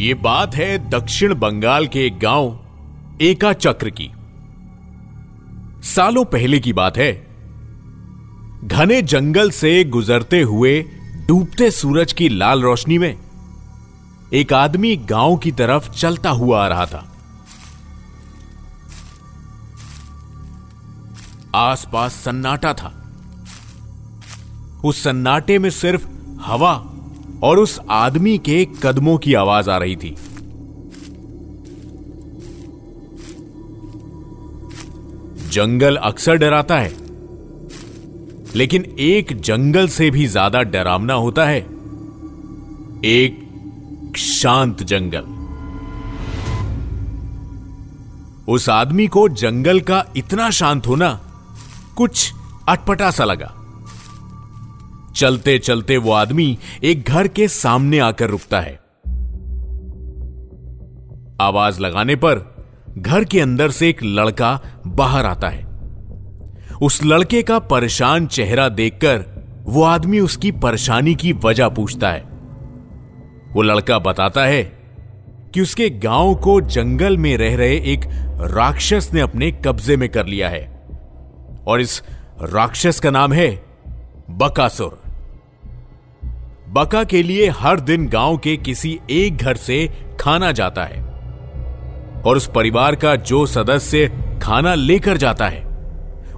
ये बात है दक्षिण बंगाल के एक गाँव, एका चक्र की। सालों पहले की बात है। घने जंगल से गुजरते हुए डूबते सूरज की लाल रोशनी में एक आदमी गाँव की तरफ़ चलता हुआ आ रहा था। आसपास सन्नाटा था। उस सन्नाटे में सिर्फ़ हवा और उस आदमी के कदमों की आवाज़ आ रही थी। जंगल अक्सर डराता है, लेकिन एक जंगल से भी ज़्यादा डरावना होता है। एक शांत जंगल। उस आदमी को जंगल का इतना शांत होना कुछ अटपटा सा लगा। चलते चलते वो आदमी एक घर के सामने आकर रुकता है। आवाज़ लगाने पर घर के अंदर से एक लड़का बाहर आता है। उस लड़के का परेशान चेहरा देखकर वो आदमी उसकी परेशानी की वजह पूछता है। वो लड़का बताता है कि उसके गाँव को जंगल में रह रहे एक राक्षस ने अपने कब्जे में कर लिया है और इस राक्षस का नाम है बकासुर। बका के लिए हर दिन गाँव के किसी एक घर से खाना जाता है और उस परिवार का जो सदस्य खाना लेकर जाता है,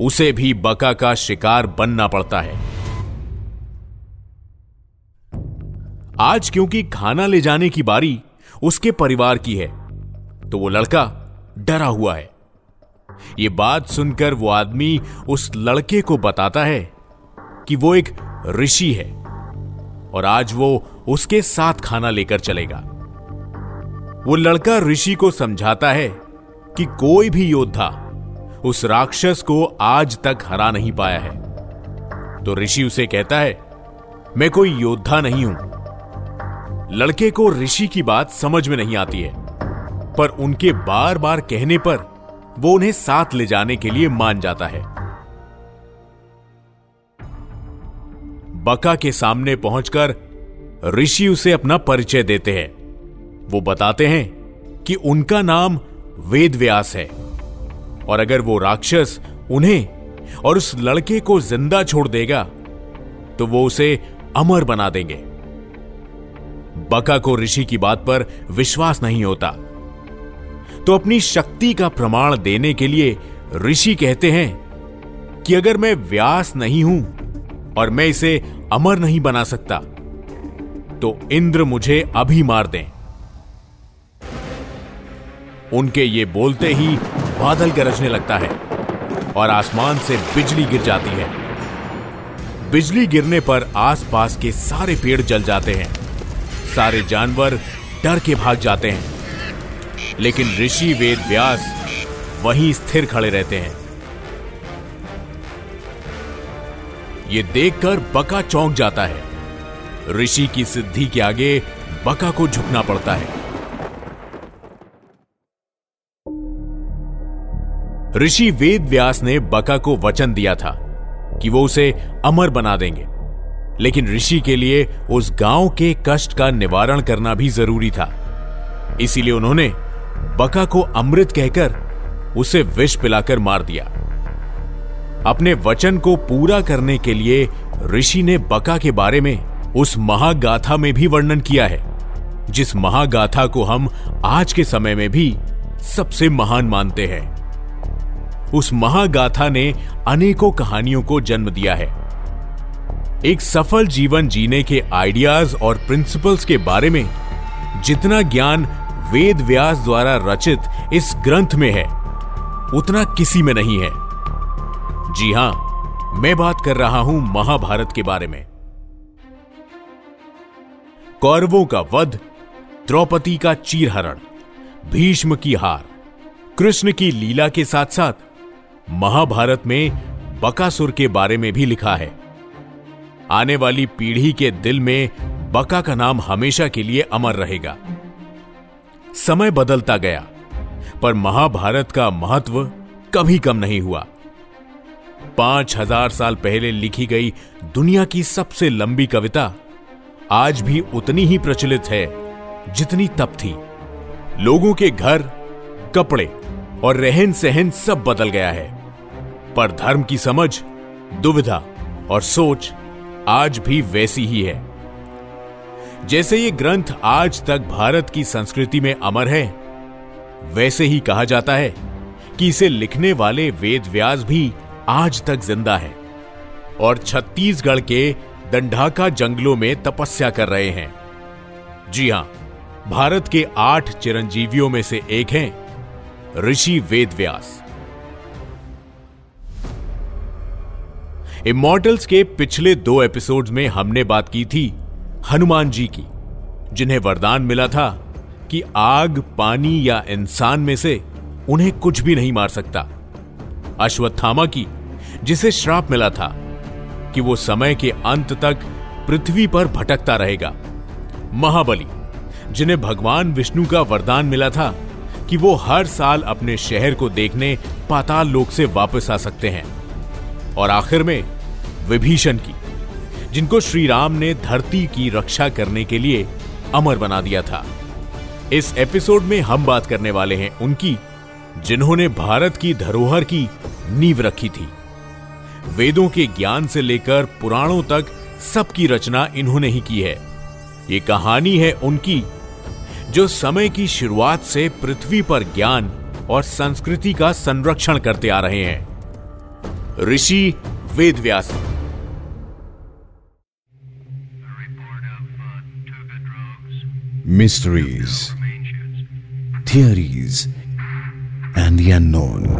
उसे भी बका का शिकार बनना पड़ता है। आज क्योंकि खाना ले जाने की बारी उसके परिवार की है तो वो लड़का डरा हुआ है। ये बात सुनकर वो आदमी उस लड़के को बताता है कि वो एक ऋषि है। और आज वो उसके साथ खाना लेकर चलेगा। वो लड़का ऋषि को समझाता है कि कोई भी योद्धा उस राक्षस को आज तक हरा नहीं पाया है। तो ऋषि उसे कहता है, मैं कोई योद्धा नहीं हूँ। लड़के को ऋषि की बात समझ में नहीं आती है, पर उनके बार बार कहने पर वो उन्हें साथ ले जाने के लिए मान जाता है। बका के सामने पहुंचकर ऋषि उसे अपना परिचय देते हैं। वो बताते हैं कि उनका नाम वेद व्यास है। और अगर वो राक्षस उन्हें और उस लड़के को ज़िंदा छोड़ देगा तो वो उसे अमर बना देंगे। बका को ऋषि की बात पर विश्वास नहीं होता। तो अपनी शक्ति का प्रमाण देने के लिए ऋषि कहते हैं कि अगर मैं व्यास नहीं हूँ और मैं इसे अमर नहीं बना सकता। तो इंद्र मुझे अभी मार दें। उनके ये बोलते ही बादल गरजने लगता है और आसमान से बिजली गिर जाती है। बिजली गिरने पर आसपास के सारे पेड़ जल जाते हैं। सारे जानवर डर के भाग जाते हैं। लेकिन ऋषि वेद व्यास वहीं स्थिर खड़े रहते हैं। ये देखकर बका चौंक जाता है। ऋषि की सिद्धि के आगे बका को झुकना पड़ता है। ऋषि वेद व्यास ने बका को वचन दिया था कि वो उसे अमर बना देंगे। लेकिन ऋषि के लिए उस गाँव के कष्ट का निवारण करना भी ज़रूरी था। इसीलिए उन्होंने बका को अमृत कहकर उसे विष पिलाकर मार दिया। अपने वचन को पूरा करने के लिए ऋषि ने बका के बारे में उस महागाथा में भी वर्णन किया है, जिस महागाथा को हम आज के समय में भी सबसे महान मानते हैं। उस महागाथा ने अनेकों कहानियों को जन्म दिया है। एक सफल जीवन जीने के आइडियाज़ और प्रिंसिपल्स के बारे में जितना ज्ञान वेद व्यास द्वारा रचित इस ग्रंथ में है, उतना किसी में नहीं है। जी हाँ, मैं बात कर रहा हूँ महाभारत के बारे में। कौरवों का वध, द्रौपदी का चीरहरण, भीष्म की हार, कृष्ण की लीला के साथ साथ महाभारत में बकासुर के बारे में भी लिखा है। आने वाली पीढ़ी के दिल में बका का नाम हमेशा के लिए अमर रहेगा। समय बदलता गया, पर महाभारत का महत्व कभी कम नहीं हुआ। पाँच हज़ार साल पहले लिखी गई दुनिया की सबसे लंबी कविता आज भी उतनी ही प्रचलित है, जितनी तप थी। लोगों के घर, कपड़े और रहन सहन सब बदल गया है। पर धर्म की समझ, दुविधा और सोच आज भी वैसी ही है। जैसे ये ग्रंथ आज तक भारत की संस्कृति में अमर है, वैसे ही कहा जाता है कि इसे लिखने वाले वेद व्यास भी आज तक ज़िंदा है और छत्तीसगढ़ के दंडाका जंगलों में तपस्या कर रहे हैं। जी हाँ, भारत के आठ चिरंजीवियों में से एक हैं, ऋषि वेद व्यास इमोर्टल्स के पिछले दो एपिसोड्स में हमने बात की थी हनुमान जी की, जिन्हें वरदान मिला था कि आग, पानी या इंसान में से उन्हें कुछ भी नहीं मार सकता। अश्वत्थामा की जिसे श्राप मिला था कि वो समय के अंत तक पृथ्वी पर भटकता रहेगा। महाबली, जिन्हें भगवान विष्णु का वरदान मिला था कि वो हर साल अपने शहर को देखने पाताल लोक से वापस आ सकते हैं। और आखिर में विभीषण की, जिनको श्री राम ने धरती की रक्षा करने के लिए अमर बना दिया था। इस एपिसोड में हम बात करने वाले हैं उनकी, जिन्होंने भारत की धरोहर की नींव रखी थी। वेदों के ज्ञान से लेकर पुराणों तक सबकी रचना इन्होंने ही की है। ये कहानी है उनकी जो समय की शुरुआत से पृथ्वी पर ज्ञान और संस्कृति का संरक्षण करते आ रहे हैं। Rishi Vedvyas. Mysteries, theories, and the unknown.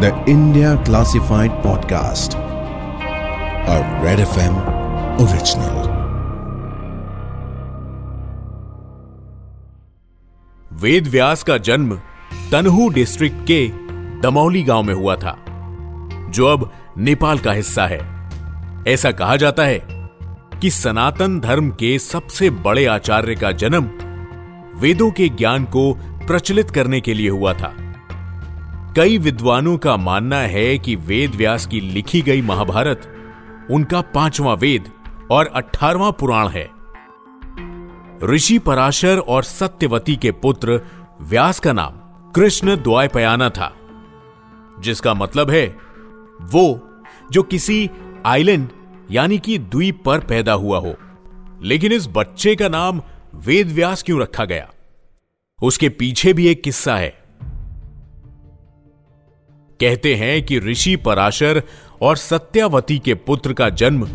The India Classified Podcast, a Red FM original. Ved Vyas का जन्म तनहू डिस्ट्रिक्ट के दमौली गाँव में हुआ था जो अब नेपाल का हिस्सा है। ऐसा कहा जाता है कि सनातन धर्म के सबसे बड़े आचार्य का जन्म वेदों के ज्ञान को प्रचलित करने के लिए हुआ था। कई विद्वानों का मानना है कि वेद व्यास की लिखी गई महाभारत, उनका पांचवां वेद और अठारवां पुराण है। ऋषि पराशर और सत्यवती के पुत्र व्यास का नाम कृष्ण द्वायपयाना था, जिसका मतलब है वो जो किसी आइलैंड यानी कि द्वीप पर पैदा हुआ हो, लेकिन इस बच्चे का नाम वेद व्यास क्यों रखा गया? उसके पीछे भी एक किस्सा है। कहते हैं कि ऋषि पराशर और सत्यावती के पुत्र का जन्म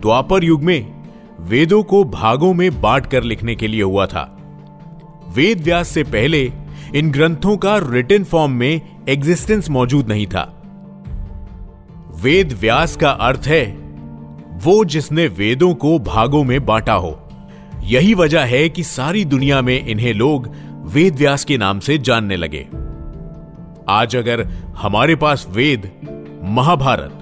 द्वापर युग में वेदों को भागों में बांटकर लिखने के लिए हुआ था। वेद व्यास से पहले इन ग्रंथों का रिटर्न फॉर्म में एग्जिस्टेंस मौजूद नहीं था। वेद व्यास का अर्थ है, वो जिसने वेदों को भागों में बांटा हो। यही वजह है कि सारी दुनिया में इन्हें लोग वेद व्यास के नाम से जानने लगे। आज अगर हमारे पास वेद, महाभारत,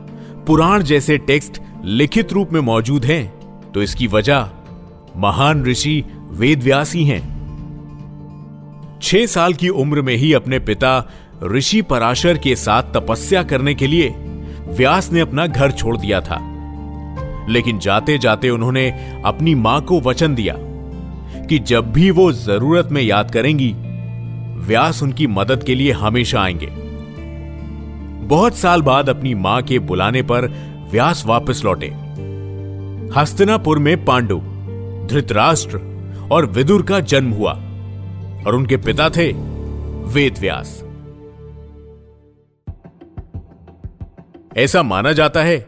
पुराण जैसे टेक्स्ट लिखित रूप में मौजूद हैं तो इसकी वजह महान ऋषि वेद व्यास ही। हैं छह साल की उम्र में ही अपने पिता ऋषि पराशर के साथ तपस्या करने के लिए व्यास ने अपना घर छोड़ दिया था। लेकिन जाते जाते उन्होंने अपनी माँ को वचन दिया कि जब भी वो ज़रूरत में याद करेंगी व्यास उनकी मदद के लिए हमेशा आएँगे। बहुत साल बाद अपनी माँ के बुलाने पर व्यास वापस लौटे। हस्तिनापुर में पांडु, धृतराष्ट्र और विदुर का जन्म हुआ और उनके पिता थे वेद व्यास। ऐसा माना जाता है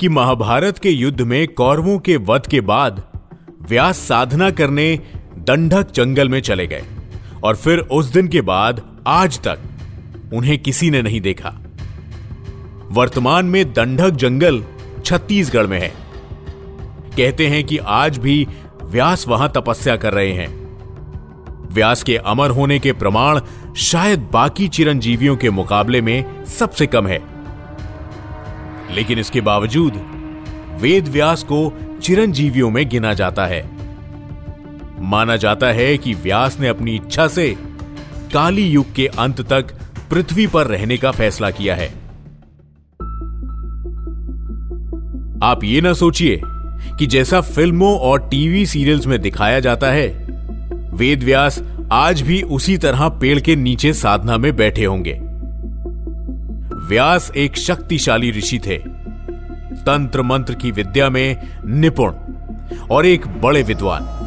कि महाभारत के युद्ध में कौरवों के वध के बाद व्यास साधना करने दंडक जंगल में चले गए। और फिर उस दिन के बाद आज तक उन्हें किसी ने नहीं देखा। वर्तमान में दंडक जंगल छत्तीसगढ़ में है। कहते हैं कि आज भी व्यास वहाँ तपस्या कर रहे हैं। व्यास के अमर होने के प्रमाण शायद बाकी चिरंजीवियों के मुकाबले में सबसे कम है। लेकिन इसके बावजूद वेद व्यास को चिरंजीवियों में गिना जाता है। माना जाता है कि व्यास ने अपनी इच्छा से काली युग के अंत तक पृथ्वी पर रहने का फैसला किया है। आप ये ना सोचिए कि जैसा फ़िल्मों और टीवी सीरियल्स में दिखाया जाता है, वेद व्यास आज भी उसी तरह पेड़ के नीचे साधना में बैठे होंगे। व्यास एक शक्तिशाली ऋषि थे। तंत्र मंत्र की विद्या में निपुण और एक बड़े विद्वान।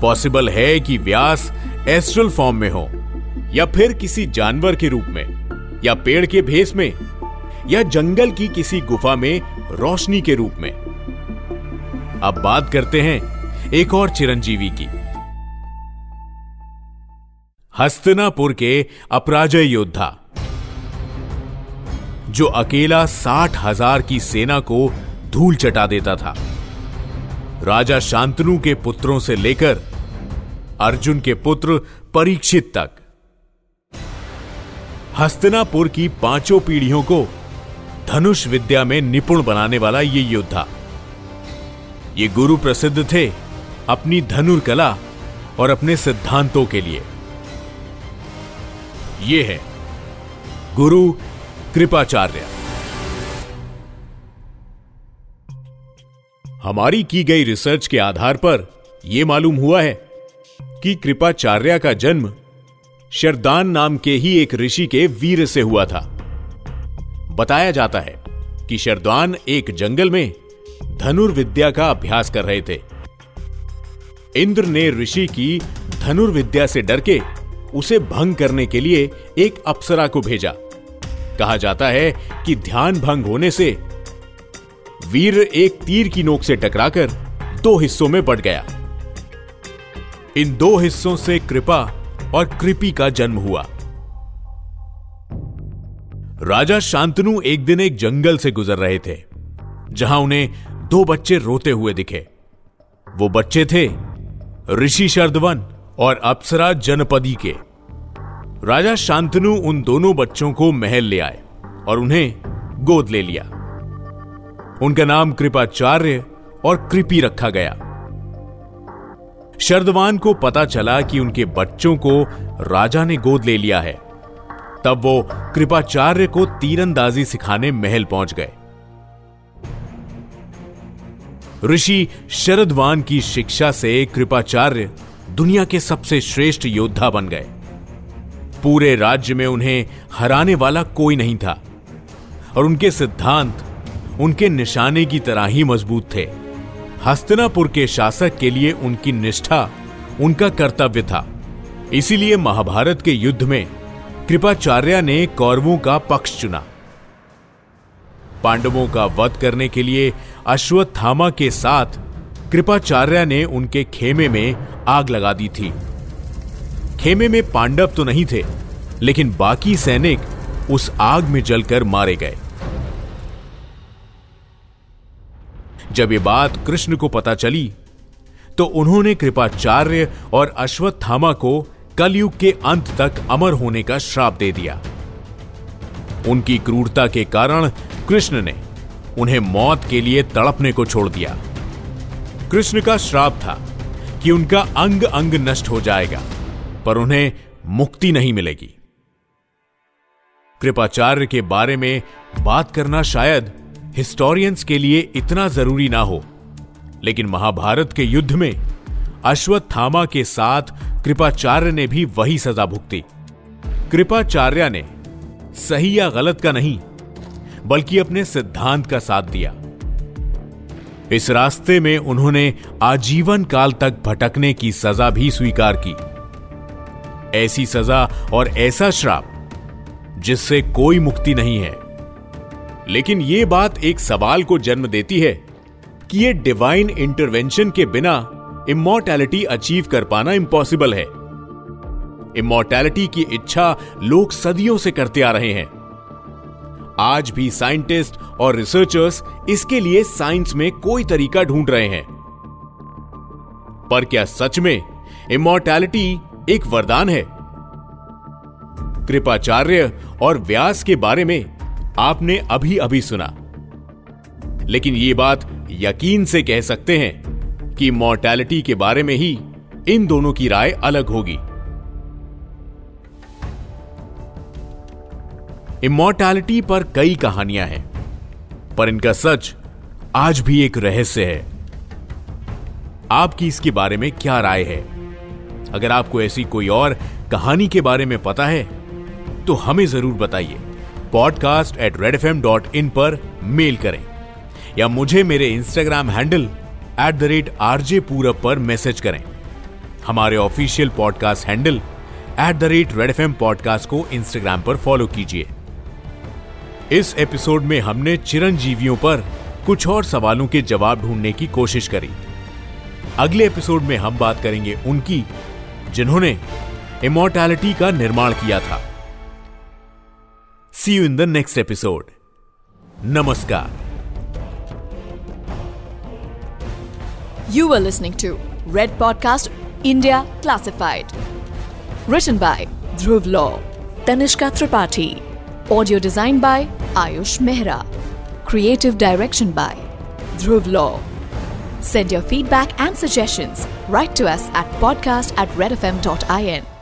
पॉसिबल है कि व्यास एस्ट्रल फॉर्म में हो, या फिर किसी जानवर के रूप में, या पेड़ के भेस में, या जंगल की किसी गुफा में रोशनी के रूप में। अब बात करते हैं एक और चिरंजीवी की। हस्तिनापुर के अपराजय योद्धा, जो अकेला साठ हज़ार की सेना को धूल चटा देता था। राजा शांतनु के पुत्रों से लेकर अर्जुन के पुत्र परीक्षित तक। हस्तिनापुर की पाँचों पीढ़ियों को धनुष विद्या में निपुण बनाने वाला ये योद्धा। ये गुरु प्रसिद्ध थे अपनी धनुर कला और अपने सिद्धांतों के लिए। ये है गुरु कृपाचार्य। हमारी की गई रिसर्च के आधार पर यह मालूम हुआ है कि कृपाचार्य का जन्म शरदान नाम के ही एक ऋषि के वीर से हुआ था। बताया जाता है कि शरदान एक जंगल में धनुर्विद्या का अभ्यास कर रहे थे। इंद्र ने ऋषि की धनुर्विद्या से डर के उसे भंग करने के लिए एक अप्सरा को भेजा। कहा जाता है कि ध्यान भंग होने से वीर एक तीर की नोक से टकराकर दो हिस्सों में बढ़ गया। इन दो हिस्सों से कृपा और कृपी का जन्म हुआ। राजा शांतनु एक दिन एक जंगल से गुजर रहे थे, जहाँ उन्हें दो बच्चे रोते हुए दिखे। वो बच्चे थे ऋषि शर्दवन और अप्सरा जनपदी के। राजा शांतनु उन दोनों बच्चों को महल ले आए और उन्हें गोद ले लिया। उनका नाम कृपाचार्य और कृपी रखा गया। शर्दवान को पता चला कि उनके बच्चों को राजा ने गोद ले लिया है। तब वो कृपाचार्य को तीरंदाजी सिखाने महल पहुँच गए। ऋषि शरदवान की शिक्षा से कृपाचार्य दुनिया के सबसे श्रेष्ठ योद्धा बन गए। पूरे राज्य में उन्हें हराने वाला कोई नहीं था। और उनके सिद्धांत, उनके निशाने की तरह ही मज़बूत थे। हस्तिनापुर के शासक के लिए उनकी निष्ठा, उनका कर्तव्य था। इसीलिए महाभारत के युद्ध में कृपाचार्य ने कौरवों का पक्ष चुना। पांडवों का वध करने के लिए अश्वत्थामा के साथ कृपाचार्य ने उनके खेमे में आग लगा दी थी। खेमे में पांडव तो नहीं थे, लेकिन बाकी सैनिक उस आग में जलकर मारे गए। जब ये बात कृष्ण को पता चली तो उन्होंने कृपाचार्य और अश्वत्थामा को कलयुग के अंत तक अमर होने का श्राप दे दिया। उनकी क्रूरता के कारण कृष्ण ने उन्हें मौत के लिए तड़पने को छोड़ दिया। कृष्ण का श्राप था कि उनका अंग अंग नष्ट हो जाएगा, पर उन्हें मुक्ति नहीं मिलेगी। कृपाचार्य के बारे में बात करना शायद हिस्टोरियंस के लिए इतना ज़रूरी ना हो। लेकिन महाभारत के युद्ध में अश्वत्थामा के साथ कृपाचार्य ने भी वही सजा भुगती। कृपाचार्य ने सही या गलत का नहीं, बल्कि अपने सिद्धांत का साथ दिया। इस रास्ते में उन्होंने आजीवन काल तक भटकने की सजा भी स्वीकार की। ऐसी सजा और ऐसा श्राप जिससे कोई मुक्ति नहीं है। लेकिन यह बात एक सवाल को जन्म देती है कि यह डिवाइन इंटरवेंशन के बिना इमोर्टैलिटी अचीव कर पाना इंपॉसिबल है। इमोर्टैलिटी की इच्छा लोग सदियों से करते आ रहे हैं। आज भी साइंटिस्ट और रिसर्चर्स इसके लिए साइंस में कोई तरीका ढूंढ रहे हैं। पर क्या सच में इमोर्टैलिटी एक वरदान है? कृपाचार्य और व्यास के बारे में आपने अभी अभी सुना। लेकिन यह बात यकीन से कह सकते हैं कि मोर्टैलिटी के बारे में ही इन दोनों की राय अलग होगी। इमोर्टैलिटी पर कई कहानियाँ हैं, पर इनका सच आज भी एक रहस्य है। आपकी इसके बारे में क्या राय है? अगर आपको ऐसी कोई और कहानी के बारे में पता है तो हमें ज़रूर बताइए। Podcast at red F M dot in पर मेल करें। या मुझे मेरे Instagram handle at the rate RJ Purab पर मैसेज करें। हमारे official podcast handle at the rate red F M podcast को इंस्टाग्राम पर फॉलो कीजिए। इस एपिसोड में हमने चिरंजीवियों पर कुछ और सवालों के जवाब ढूँढने की कोशिश करी। अगले एपिसोड में हम बात करेंगे उनकी, जिन्होंने इमोर्टैलिटी का निर्माण किया था। See you in the next episode. Namaskar. You were listening to Red Podcast India Classified. Written by Dhruv Law, Tanishka Tripathi. Audio designed by Ayush Mehra. Creative direction by Dhruv Law. Send your feedback and suggestions. Write to us at podcast at redfm.in.